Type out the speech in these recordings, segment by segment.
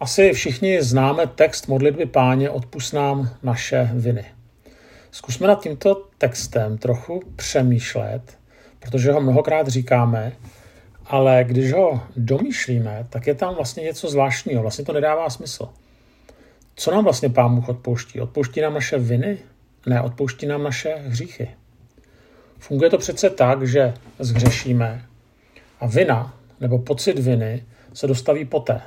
Asi všichni známe text modlitby páně odpust nám naše viny. Zkusme nad tímto textem trochu přemýšlet, protože ho mnohokrát říkáme, ale když ho domýšlíme, tak je tam vlastně něco zvláštního. Vlastně to nedává smysl. Co nám vlastně Pán Bůh odpouští? Odpouští nám naše viny? Ne, odpouští nám naše hříchy. Funguje to přece tak, že zhřešíme a vina nebo pocit viny se dostaví poté.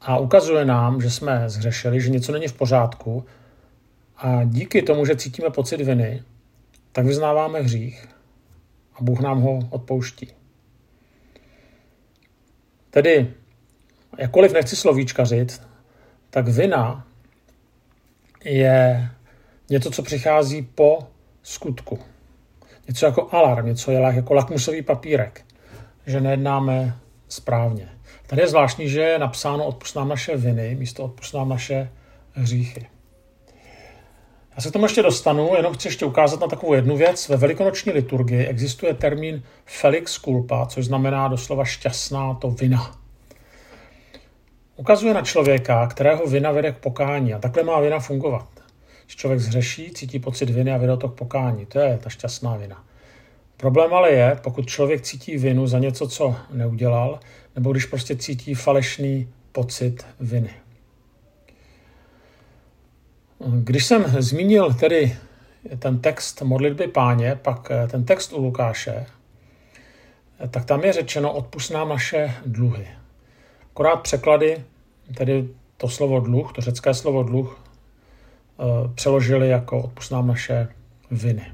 A ukazuje nám, že jsme zhřešili, že něco není v pořádku a díky tomu, že cítíme pocit viny, tak vyznáváme hřích a Bůh nám ho odpouští. Tedy, jakkoliv nechci slovíčkařit, tak vina je něco, co přichází po skutku. Něco jako alarm, něco jako lakmusový papírek, že nejednáme správně. Tady je zvláštní, že je napsáno odpust nám naše viny, místo odpust nám naše hříchy. Já se k tomu ještě dostanu, jenom chci ještě ukázat na takovou jednu věc. Ve velikonoční liturgii existuje termín felix culpa, což znamená doslova šťastná to vina. Ukazuje na člověka, kterého vina vede k pokání a takhle má vina fungovat. Když člověk zhřeší, cítí pocit viny a vede to k pokání. To je ta šťastná vina. Problém ale je, pokud člověk cítí vinu za něco, co neudělal, nebo když prostě cítí falešný pocit viny. Když jsem zmínil tedy ten text modlitby páně, pak ten text u Lukáše, tak tam je řečeno odpust nám naše dluhy. Akorát překlady, tedy to slovo dluh, to řecké slovo dluh, eh, přeložili jako odpust nám naše viny.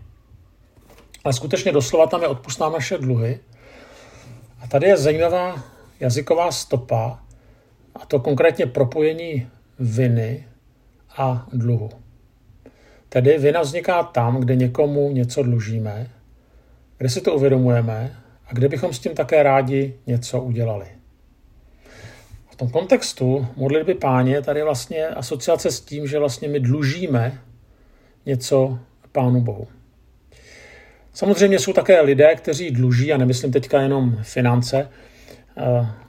Ale skutečně doslova tam je odpust nám naše dluhy. A tady je zajímavá jazyková stopa, a to konkrétně propojení viny a dluhu. Tedy vina vzniká tam, kde někomu něco dlužíme, kde si to uvědomujeme a kde bychom s tím také rádi něco udělali. V tom kontextu modlitby páně tady vlastně asociace s tím, že vlastně my dlužíme něco Pánu Bohu. Samozřejmě jsou také lidé, kteří dluží, a nemyslím teďka jenom finance,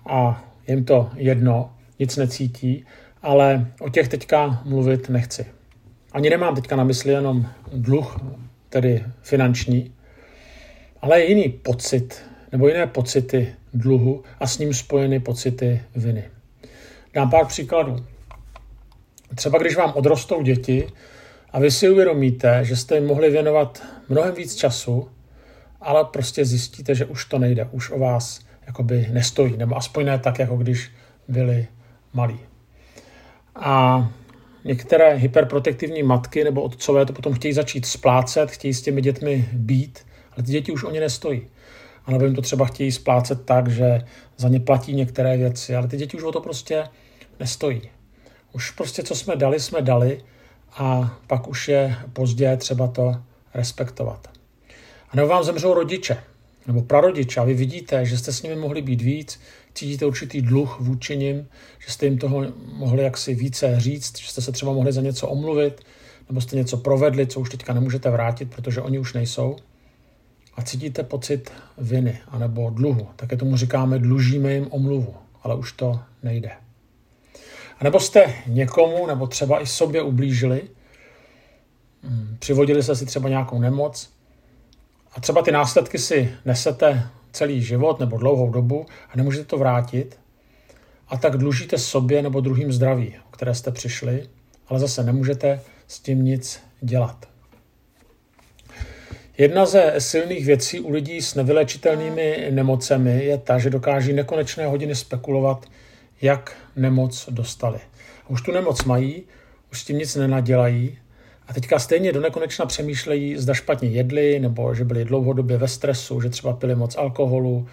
a jim to jedno, nic necítí, ale o těch teďka mluvit nechci. Ani nemám teďka na mysli jenom dluh, tedy finanční, ale jiný pocit nebo jiné pocity dluhu a s ním spojeny pocity viny. Dám pár příkladů. Třeba když vám odrostou děti a vy si uvědomíte, že jste jim mohli věnovat mnohem víc času, ale prostě zjistíte, že už to nejde, už o vás jakoby nestojí, nebo aspoň ne tak, jako když byli malí. A některé hyperprotektivní matky nebo otcové to potom chtějí začít splácet, chtějí s těmi dětmi být, ale ty děti už o ně nestojí. A nebo jim to třeba chtějí splácet tak, že za ně platí některé věci, ale ty děti už o to prostě nestojí. Už prostě, co jsme dali, jsme dali a pak už je pozdě třeba to respektovat. A nebo vám zemřou rodiče nebo prarodiče a vy vidíte, že jste s nimi mohli být víc, cítíte určitý dluh vůči nim, že jste jim toho mohli jaksi více říct, že jste se třeba mohli za něco omluvit, nebo jste něco provedli, co už teďka nemůžete vrátit, protože oni už nejsou. A cítíte pocit viny anebo dluhu. Také tomu říkáme, dlužíme jim omluvu, ale už to nejde. A nebo jste někomu, nebo třeba i sobě ublížili, hmm, přivodili jste si třeba nějakou nemoc a třeba ty následky si nesete celý život nebo dlouhou dobu a nemůžete to vrátit, a tak dlužíte sobě nebo druhým zdraví, o které jste přišli, ale zase nemůžete s tím nic dělat. Jedna ze silných věcí u lidí s nevylečitelnými nemocemi je ta, že dokáží nekonečné hodiny spekulovat, jak nemoc dostali. Už tu nemoc mají, už s tím nic nenadělají a teďka stejně do nekonečna přemýšlejí, zda špatně jedli, nebo že byli dlouhodobě ve stresu, že třeba pili moc alkoholu,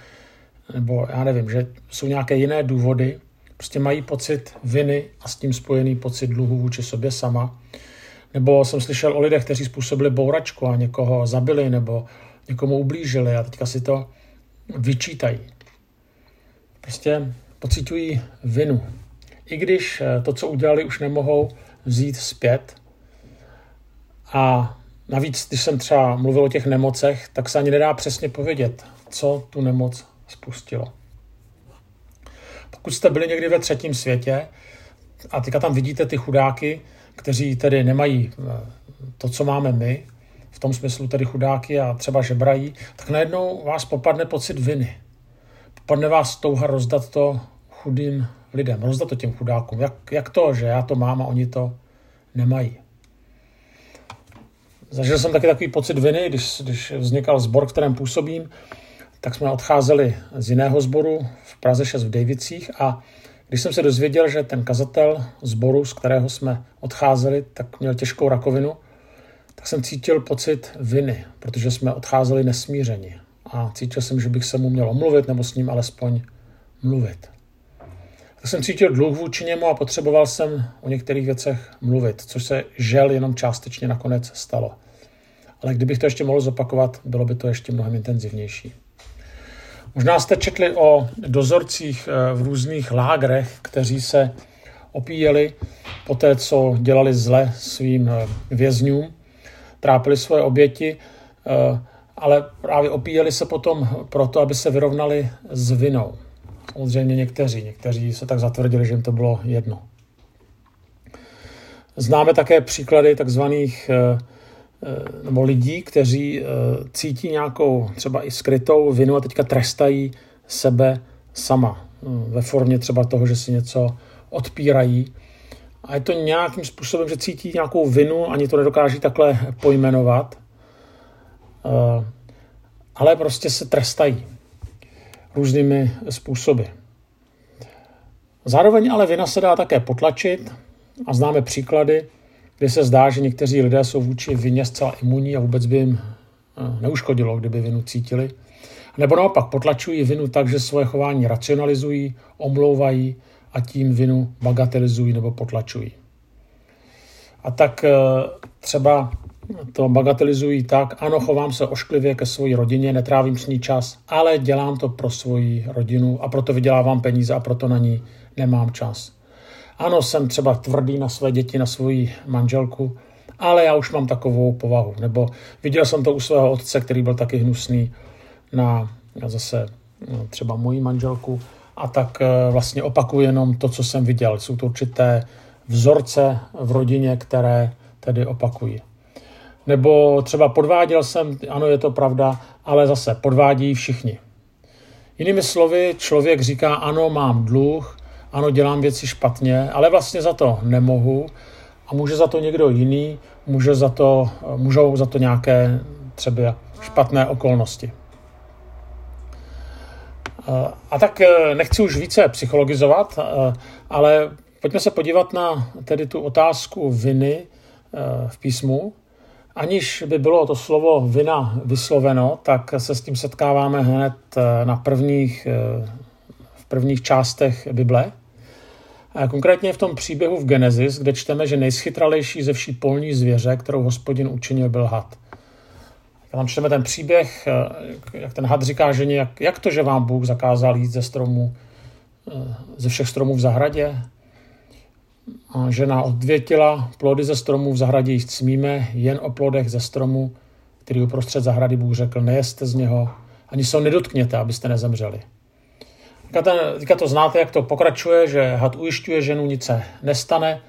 nebo já nevím, že jsou nějaké jiné důvody. Prostě mají pocit viny a s tím spojený pocit dluhu vůči sobě sama. Nebo jsem slyšel o lidech, kteří způsobili bouračku a někoho zabili nebo někomu ublížili a teďka si to vyčítají. Prostě pocitují vinu. I když eh, to, co udělali, už nemohou vzít zpět. A navíc, když jsem třeba mluvil o těch nemocech, tak se ani nedá přesně povědět, co tu nemoc spustilo. Pokud jste byli někdy ve třetím světě a teďka tam vidíte ty chudáky, kteří tedy nemají eh, to, co máme my, v tom smyslu tedy chudáky a třeba žebrají, tak najednou vás popadne pocit viny. Popadne vás touha rozdat to chudým lidem, rozdat to těm chudákům. Jak, jak to, že já to mám a oni to nemají. Zažil jsem taky takový pocit viny, když, když vznikal sbor, kterém působím, tak jsme odcházeli z jiného sboru v Praze 6 v Davicích a když jsem se dozvěděl, že ten kazatel sboru, z kterého jsme odcházeli, tak měl těžkou rakovinu, tak jsem cítil pocit viny, protože jsme odcházeli nesmířeni. A cítil jsem, že bych se mu měl omluvit nebo s ním alespoň mluvit. Tak jsem cítil dluh vůči němu a potřeboval jsem o některých věcech mluvit, což se žel jenom částečně nakonec stalo. Ale kdybych to ještě mohl zopakovat, bylo by to ještě mnohem intenzivnější. Možná jste četli o dozorcích eh, v různých lágrech, kteří se opíjeli po té, co dělali zle svým eh, vězňům, trápili svoje oběti, eh, ale právě opíjeli se potom proto, aby se vyrovnali s vinou. Samozřejmě někteří, někteří se tak zatvrdili, že jim to bylo jedno. Známe také příklady takzvaných nebo lidí, kteří eh, cítí nějakou třeba i skrytou vinu a teďka trestají sebe sama hm, ve formě třeba toho, že si něco odpírají. A je to nějakým způsobem, že cítí nějakou vinu, ani to nedokáží takhle pojmenovat, eh, ale prostě se trestají různými způsoby. Zároveň ale vina se dá také potlačit a známe příklady, kdy se zdá, že někteří lidé jsou vůči vině zcela imunní a vůbec by jim eh, neuškodilo, kdyby vinu cítili. Nebo naopak potlačují vinu tak, že svoje chování racionalizují, omlouvají a tím vinu bagatelizují nebo potlačují. A tak eh, třeba to bagatelizují tak, ano, chovám se ošklivě ke své rodině, netrávím s ní čas, ale dělám to pro svoji rodinu a proto vydělávám peníze a proto na ní nemám čas. Ano, jsem třeba tvrdý na své děti, na svoji manželku, ale já už mám takovou povahu. Nebo viděl jsem to u svého otce, který byl taky hnusný na, na zase no, třeba moji manželku a tak eh, vlastně opakuju jenom to, co jsem viděl. Jsou to určité vzorce v rodině, které tedy opakují. Nebo třeba podváděl jsem, ano, je to pravda, ale zase podvádí všichni. Jinými slovy, člověk říká, ano, mám dluh, ano, dělám věci špatně, ale vlastně za to nemohu a může za to někdo jiný, může za to, můžou za to nějaké třeba špatné okolnosti. A tak eh, nechci už více psychologizovat, eh, ale pojďme se podívat na tedy tu otázku viny eh, v písmu. Aniž by bylo to slovo vina vysloveno, tak se s tím setkáváme hned na prvních, v prvních částech Bible. Konkrétně v tom příběhu v Genesis, kde čteme, že nejschytralejší ze vší polní zvěře, kterou hospodin učinil, byl had. Tam čteme ten příběh, eh, jak ten had říká ženě, jak, jak to, že vám Bůh zakázal jít ze stromu, eh, ze všech stromů v zahradě. A žena odvětila, plody ze stromů v zahradě jíst smíme, jen o plodech ze stromu, který uprostřed zahrady Bůh řekl, nejeste z něho, ani se ho nedotkněte, abyste nezemřeli. Teďka, ten, teďka to znáte, jak to pokračuje, že had ujišťuje ženu, nic se nestane.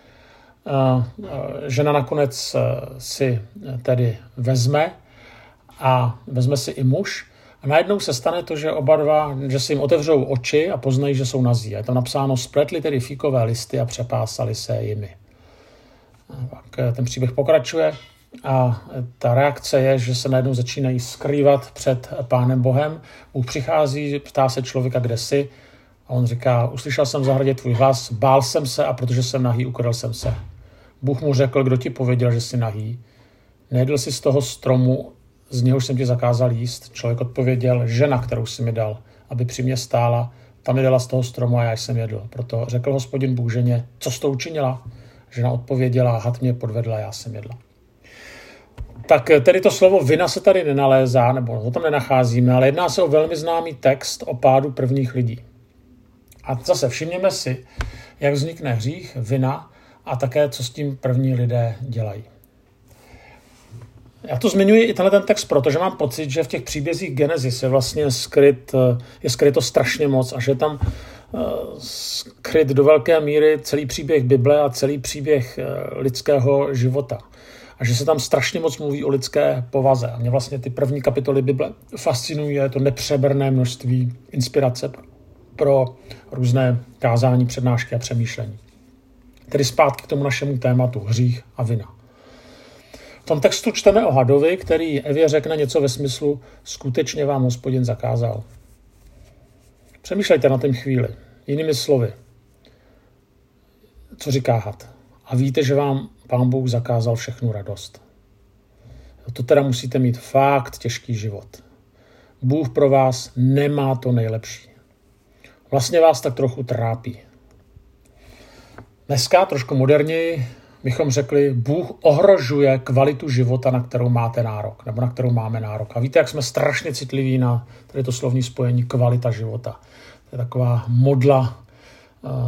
Žena nakonec e, si tedy vezme a vezme si i muž. A najednou se stane to, že oba dva, že si jim otevřou oči a poznají, že jsou nazí. A je tam napsáno, spletli tedy fíkové listy a přepásali se jimi. A pak ten příběh pokračuje a ta reakce je, že se najednou začínají skrývat před Pánem Bohem. Bůh přichází, ptá se člověka, kde jsi. A on říká, uslyšel jsem v zahradě tvůj hlas, bál jsem se a protože jsem nahý, ukryl jsem se. Bůh mu řekl, kdo ti pověděl, že jsi nahý. Nejedl jsi z toho stromu, z něhož jsem ti zakázal jíst. Člověk odpověděl, žena, kterou jsi mi dal, aby při mě stála, ta mi dala z toho stromu a já jsem jedl. Proto řekl hospodin Bůh ženě, co jsi to učinila? Žena odpověděla, had mě podvedla, já jsem jedla. Tak eh, tedy to slovo vina se tady nenalézá, nebo ho tam nenacházíme, ale jedná se o velmi známý text o pádu prvních lidí. A zase všimněme si, jak vznikne hřích, vina a také, co s tím první lidé dělají. Já to zmiňuji i tenhle ten text, protože mám pocit, že v těch příbězích Genesis je vlastně skryt, eh, je skryto strašně moc a že tam skryt do velké míry celý příběh Bible a celý příběh eh, lidského života. A že se tam strašně moc mluví o lidské povaze. A mě vlastně ty první kapitoly Bible fascinuje to nepřeberné množství inspirace pro různé kázání, přednášky a přemýšlení. Tedy zpátky k tomu našemu tématu hřích a vina. V tom textu čteme o hadovi, který Evě řekne něco ve smyslu skutečně vám hospodin zakázal. Přemýšlejte na tom chvíli. Jinými slovy, co říká had. A víte, že vám pán Bůh zakázal všechnu radost. To teda musíte mít fakt těžký život. Bůh pro vás nemá to nejlepší. Vlastně vás tak trochu trápí. Dneska, trošku moderněji, bychom řekli, Bůh ohrožuje kvalitu života, na kterou máte nárok, nebo na kterou máme nárok. A víte, jak jsme strašně citliví na tady to slovní spojení kvalita života. To je taková modla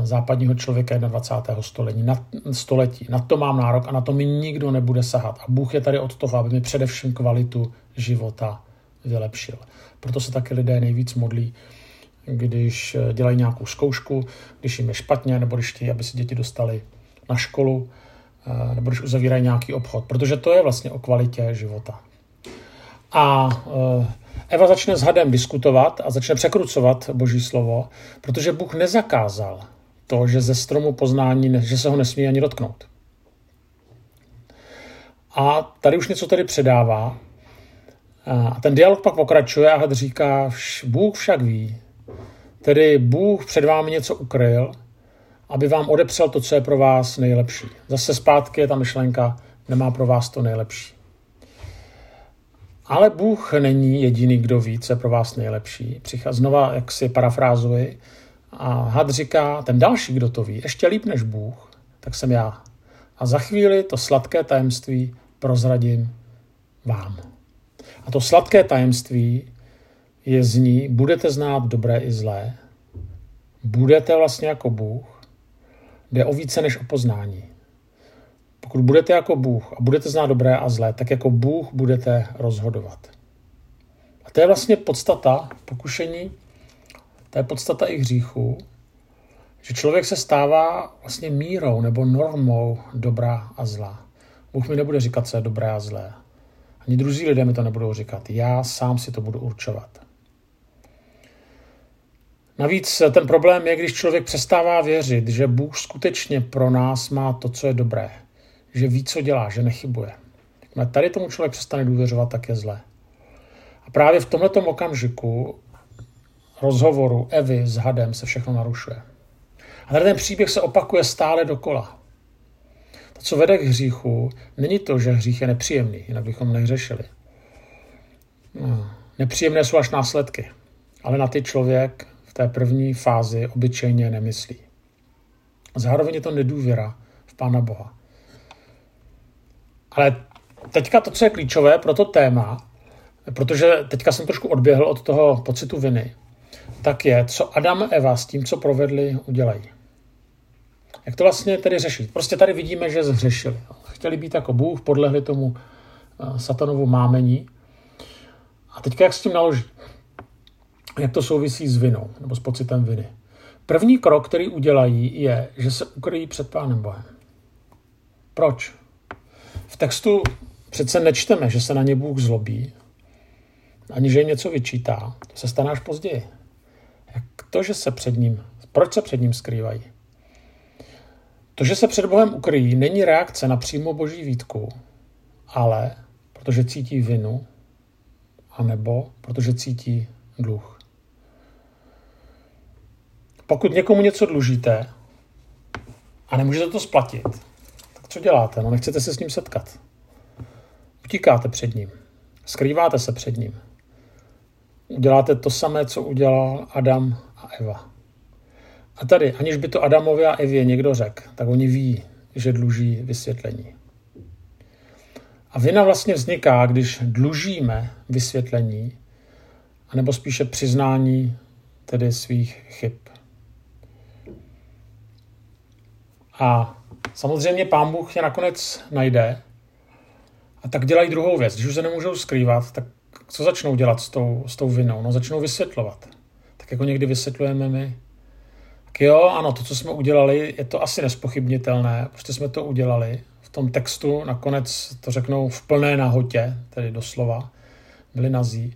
západního člověka 21. století. Na, století. Na to mám nárok a na to mi nikdo nebude sahat. A Bůh je tady od toho, aby mi především kvalitu života vylepšil. Proto se taky lidé nejvíc modlí, když eh, dělají nějakou zkoušku, když jim je špatně, nebo když chtějí, aby se děti dostali na školu, eh, nebo když uzavírají nějaký obchod, protože to je vlastně o kvalitě života. A Eva začne s hadem diskutovat a začne překrucovat boží slovo, protože Bůh nezakázal to, že ze stromu poznání, že se ho nesmí ani dotknout. A tady už něco tady předává. A ten dialog pak pokračuje a had říká, Bůh však ví, tedy Bůh před vámi něco ukryl, aby vám odepsal to, co je pro vás nejlepší. Zase zpátky je ta myšlenka, nemá pro vás to nejlepší. Ale Bůh není jediný, kdo ví, co je pro vás nejlepší. Přichá znova, jak si parafrázuji, a had říká, ten další, kdo to ví, ještě líp než Bůh, tak jsem já. A za chvíli to sladké tajemství prozradím vám. A to sladké tajemství je zní, budete znát dobré i zlé, budete vlastně jako Bůh, jde o více než o poznání. Pokud budete jako Bůh a budete znát dobré a zlé, tak jako Bůh budete rozhodovat. A to je vlastně podstata pokušení, to je podstata i hříchu, že člověk se stává vlastně mírou nebo normou dobrá a zla. Bůh mi nebude říkat, co je dobré a zlé. Ani druzí lidé mi to nebudou říkat. Já sám si to budu určovat. Navíc ten problém je, když člověk přestává věřit, že Bůh skutečně pro nás má to, co je dobré že ví, co dělá, že nechybuje. Jakmile tady tomu člověk přestane důvěřovat, tak je zlé. A právě v tomto okamžiku rozhovoru Evy s hadem se všechno narušuje. A tady ten příběh se opakuje stále dokola. To, co vede k hříchu, není to, že hřích je nepříjemný, jinak bychom nehřešili. No, nepříjemné jsou až následky, ale na ty člověk v té první fázi obyčejně nemyslí. Zároveň je to nedůvěra v Pána Boha. Ale teďka to, co je klíčové pro to téma, protože teďka jsem trošku odběhl od toho pocitu viny, tak je, co Adam a Eva s tím, co provedli, udělají. Jak to vlastně tedy řešit? Prostě tady vidíme, že zhřešili. Chtěli být jako Bůh, podlehli tomu eh, satanovu mámení. A teďka jak s tím naloží? Jak to souvisí s vinou, nebo s pocitem viny? První krok, který udělají, je, že se ukryjí před Pánem Bohem. Proč? V textu přece nečteme, že se na ně Bůh zlobí, ani že jim něco vyčítá. To se stane až později. Jak to, že se před ním, proč se před ním skrývají? To, že se před Bohem ukryjí, není reakce na přímo boží výtku, ale protože cítí vinu, anebo protože cítí dluh. Pokud někomu něco dlužíte a nemůžete to splatit, co děláte? No nechcete se s ním setkat. Utíkáte před ním. Skrýváte se před ním. Uděláte to samé, co udělal Adam a Eva. A tady, aniž by to Adamovi a Evě někdo řekl, tak oni ví, že dluží vysvětlení. A vina vlastně vzniká, když dlužíme vysvětlení, anebo spíše přiznání tedy svých chyb. A Samozřejmě pán Bůh je nakonec najde a tak dělají druhou věc. Když už se nemůžou skrývat, tak co začnou dělat s tou, s tou vinou? No začnou vysvětlovat. Tak jako někdy vysvětlujeme my. tak jo, ano, to, co jsme udělali, je to asi nespochybnitelné, prostě jsme to udělali. V tom textu nakonec to řeknou v plné nahotě, tedy doslova, byli nazí.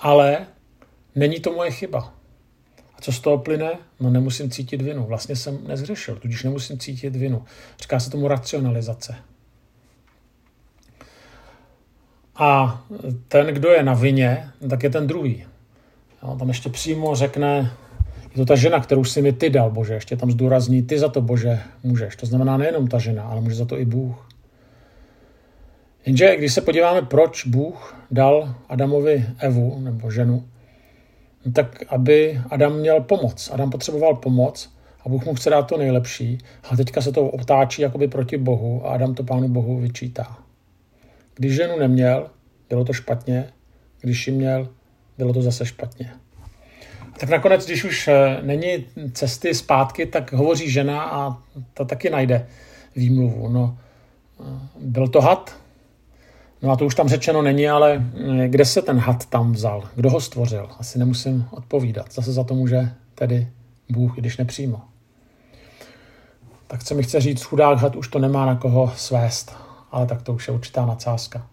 Ale není to moje chyba. Co z toho plyne? No nemusím cítit vinu. Vlastně jsem nezřešil, tudíž nemusím cítit vinu. Říká se tomu racionalizace. A ten, kdo je na vině, tak je ten druhý. Jo, tam ještě přímo řekne, je to ta žena, kterou si mi ty dal, Bože. Ještě tam zdůrazní, ty za to, Bože, můžeš. To znamená nejenom ta žena, ale může za to i Bůh. Jenže když se podíváme, proč Bůh dal Adamovi Evu, nebo ženu, tak aby Adam měl pomoc. Adam potřeboval pomoc a Bůh mu chce dát to nejlepší. A teďka se to otáčí jakoby proti Bohu a Adam to pánu Bohu vyčítá. Když ženu neměl, bylo to špatně, když ji měl, bylo to zase špatně. Tak nakonec, když už eh, není cesty zpátky, tak hovoří žena a ta taky najde výmluvu. No, eh, byl to had? No a to už tam řečeno není, ale eh, kde se ten had tam vzal? Kdo ho stvořil? Asi nemusím odpovídat. Zase za to může tedy Bůh, když nepřímo. Tak co mi chce říct, chudák had už to nemá na koho svést, ale tak to už je určitá nadsázka.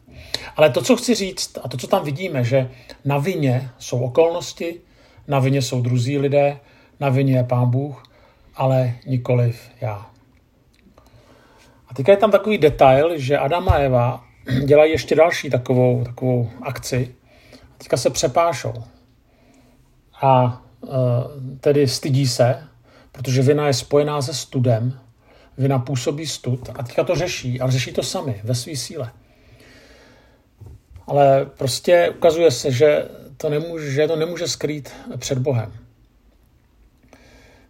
Ale to, co chci říct, a to, co tam vidíme, že na vině jsou okolnosti, na vině jsou druzí lidé, na vině je pán Bůh, ale nikoliv já. A teďka je tam takový detail, že Adam a Eva dělají ještě další takovou, takovou akci. A teďka se přepášou. A e, tedy stydí se, protože vina je spojená se studem, vina působí stud a teďka to řeší, ale řeší to sami, ve své síle. Ale prostě ukazuje se, že to nemůže, že to nemůže skrýt před Bohem.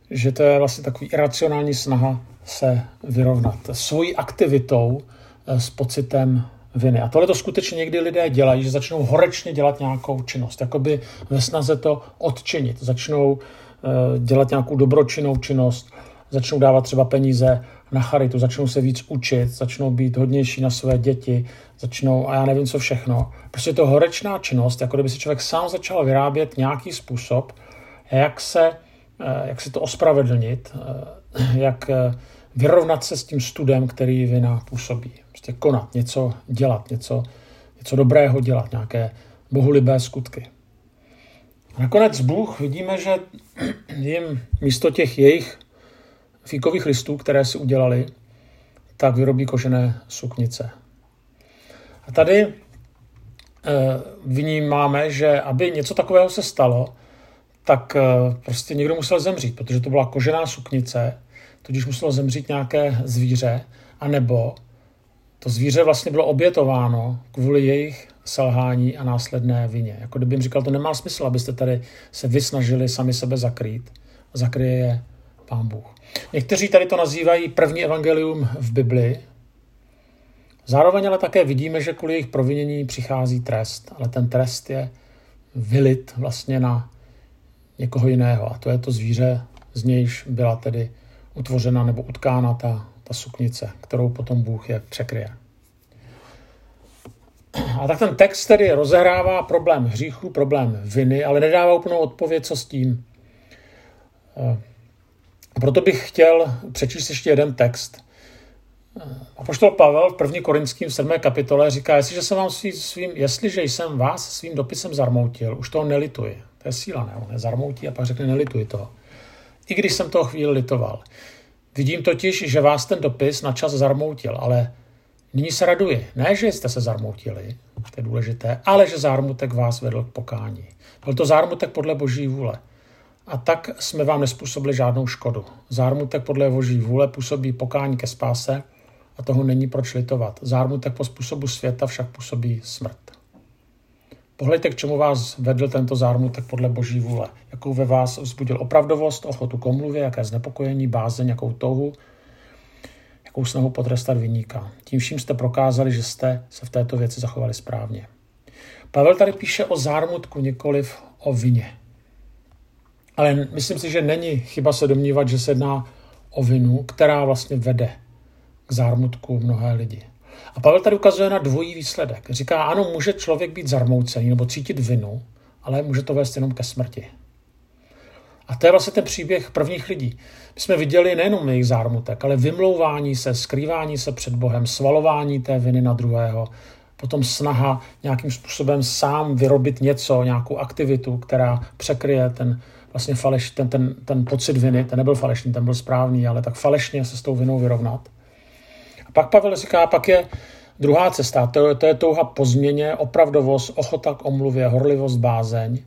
Že to je vlastně takový iracionální snaha se vyrovnat svojí aktivitou eh, s pocitem viny. A tohle to skutečně někdy lidé dělají, že začnou horečně dělat nějakou činnost, jakoby ve snaze to odčinit. Začnou eh, dělat nějakou dobročinnou činnost, začnou dávat třeba peníze na charitu, začnou se víc učit, začnou být hodnější na své děti, začnou a já nevím co všechno. Prostě to horečná činnost, jako kdyby si člověk sám začal vyrábět nějaký způsob, jak se, eh, jak si to ospravedlnit, eh, jak vyrovnat se s tím studem, který vina působí. Prostě konat, něco dělat, něco, něco dobrého dělat, nějaké bohulibé skutky. A nakonec Bůh vidíme, že jim místo těch jejich fíkových listů, které si udělali, tak vyrobí kožené suknice. A tady e, vnímáme, že aby něco takového se stalo, tak e, prostě někdo musel zemřít, protože to byla kožená suknice, tudíž muselo zemřít nějaké zvíře, anebo to zvíře vlastně bylo obětováno kvůli jejich selhání a následné vině. Jako kdybych říkal, to nemá smysl, abyste tady se vysnažili sami sebe zakrýt. Zakryje je pán Bůh. Někteří tady to nazývají první evangelium v Biblii. Zároveň ale také vidíme, že kvůli jejich provinění přichází trest, ale ten trest je vylit vlastně na někoho jiného a to je to zvíře, z nějž byla tedy utvořena nebo utkána ta, ta suknice, kterou potom Bůh je překryje. A tak ten text tedy rozehrává problém hříchu, problém viny, ale nedává úplnou odpověď, co s tím. Proto bych chtěl přečíst ještě jeden text. Apoštol Pavel v 1. korinským 7. kapitole říká, jestliže jsem, vám svým, jestliže jsem vás svým dopisem zarmoutil, už toho nelituji. To je síla, ne? On je zarmoutí a pak řekne, nelituji toho. I když jsem toho chvíli litoval. Vidím totiž, že vás ten dopis na čas zarmoutil, ale nyní se raduji. Ne, že jste se zarmoutili, to je důležité, ale že zármutek vás vedl k pokání. Byl to zármutek podle boží vůle. A tak jsme vám nespůsobili žádnou škodu. Zármutek podle boží vůle působí pokání ke spáse a toho není proč litovat. Zármutek po způsobu světa však působí smrt. Pohleďte, k čemu vás vedl tento zármutek podle boží vůle. Jakou ve vás vzbudil opravdovost, ochotu k omluvě, jaké znepokojení, bázeň, jakou touhu, jakou snahu potrestat vyníka. Tím vším jste prokázali, že jste se v této věci zachovali správně. Pavel tady píše o zármutku, nikoliv o vině. Ale myslím si, že není chyba se domnívat, že se jedná o vinu, která vlastně vede k zármutku mnohé lidi. A Pavel tady ukazuje na dvojí výsledek. Říká, ano, může člověk být zarmoucený nebo cítit vinu, ale může to vést jenom ke smrti. A to je vlastně ten příběh prvních lidí. My jsme viděli nejenom jejich zármutek, ale vymlouvání se, skrývání se před Bohem, svalování té viny na druhého, potom snaha nějakým způsobem sám vyrobit něco, nějakou aktivitu, která překryje ten vlastně faleš, ten, ten, ten pocit viny, ten nebyl falešný, ten byl správný, ale tak falešně se s tou vinou vyrovnat. A pak Pavel říká, pak je druhá cesta, to, to je touha po změně, opravdovost, ochota k omluvě, horlivost, bázeň.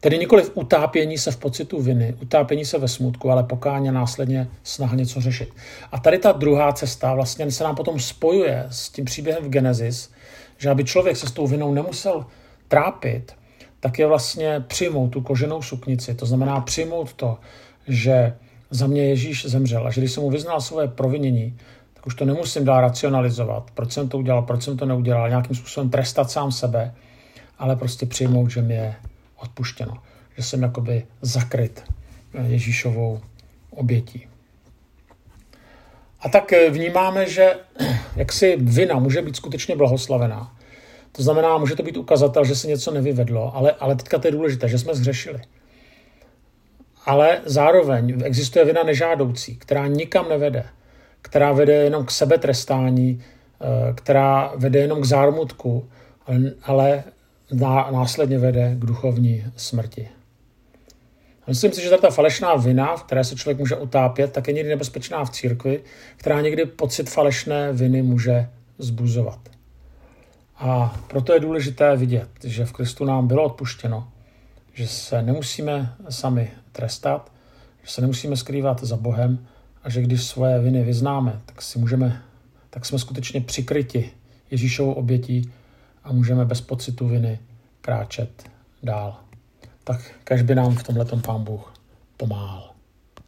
Tedy nikoli v utápění se v pocitu viny, utápění se ve smutku, ale pokáně následně snaha něco řešit. A tady ta druhá cesta vlastně se nám potom spojuje s tím příběhem v Genesis, že aby člověk se s tou vinou nemusel trápit, tak je vlastně přijmout tu koženou suknici. To znamená přijmout to, že za mě Ježíš zemřel a že když jsem mu vyznal svoje provinění, tak už to nemusím dál racionalizovat. Proč jsem to udělal, proč jsem to neudělal, nějakým způsobem trestat sám sebe, ale prostě přijmout, že mi je odpuštěno. Že jsem jakoby zakryt Ježíšovou obětí. A tak vnímáme, že jaksi vina může být skutečně blahoslavená. To znamená, může to být ukazatel, že se něco nevyvedlo, ale, ale teďka to je důležité, že jsme zhřešili. Ale zároveň existuje vina nežádoucí, která nikam nevede, která vede jenom k sebetrestání, eh, která vede jenom k zármutku, ale následně vede k duchovní smrti. Myslím si, že ta falešná vina, v které se člověk může utápět, tak je někdy nebezpečná v církvi, která někdy pocit falešné viny může zbuzovat. A proto je důležité vidět, že v Kristu nám bylo odpuštěno, že se nemusíme sami trestat, že se nemusíme skrývat za Bohem a že když svoje viny vyznáme, tak si můžeme, tak jsme skutečně přikryti Ježíšovou obětí a můžeme bez pocitu viny kráčet dál. Tak každý by nám v tomhle Pán Bůh pomáhal.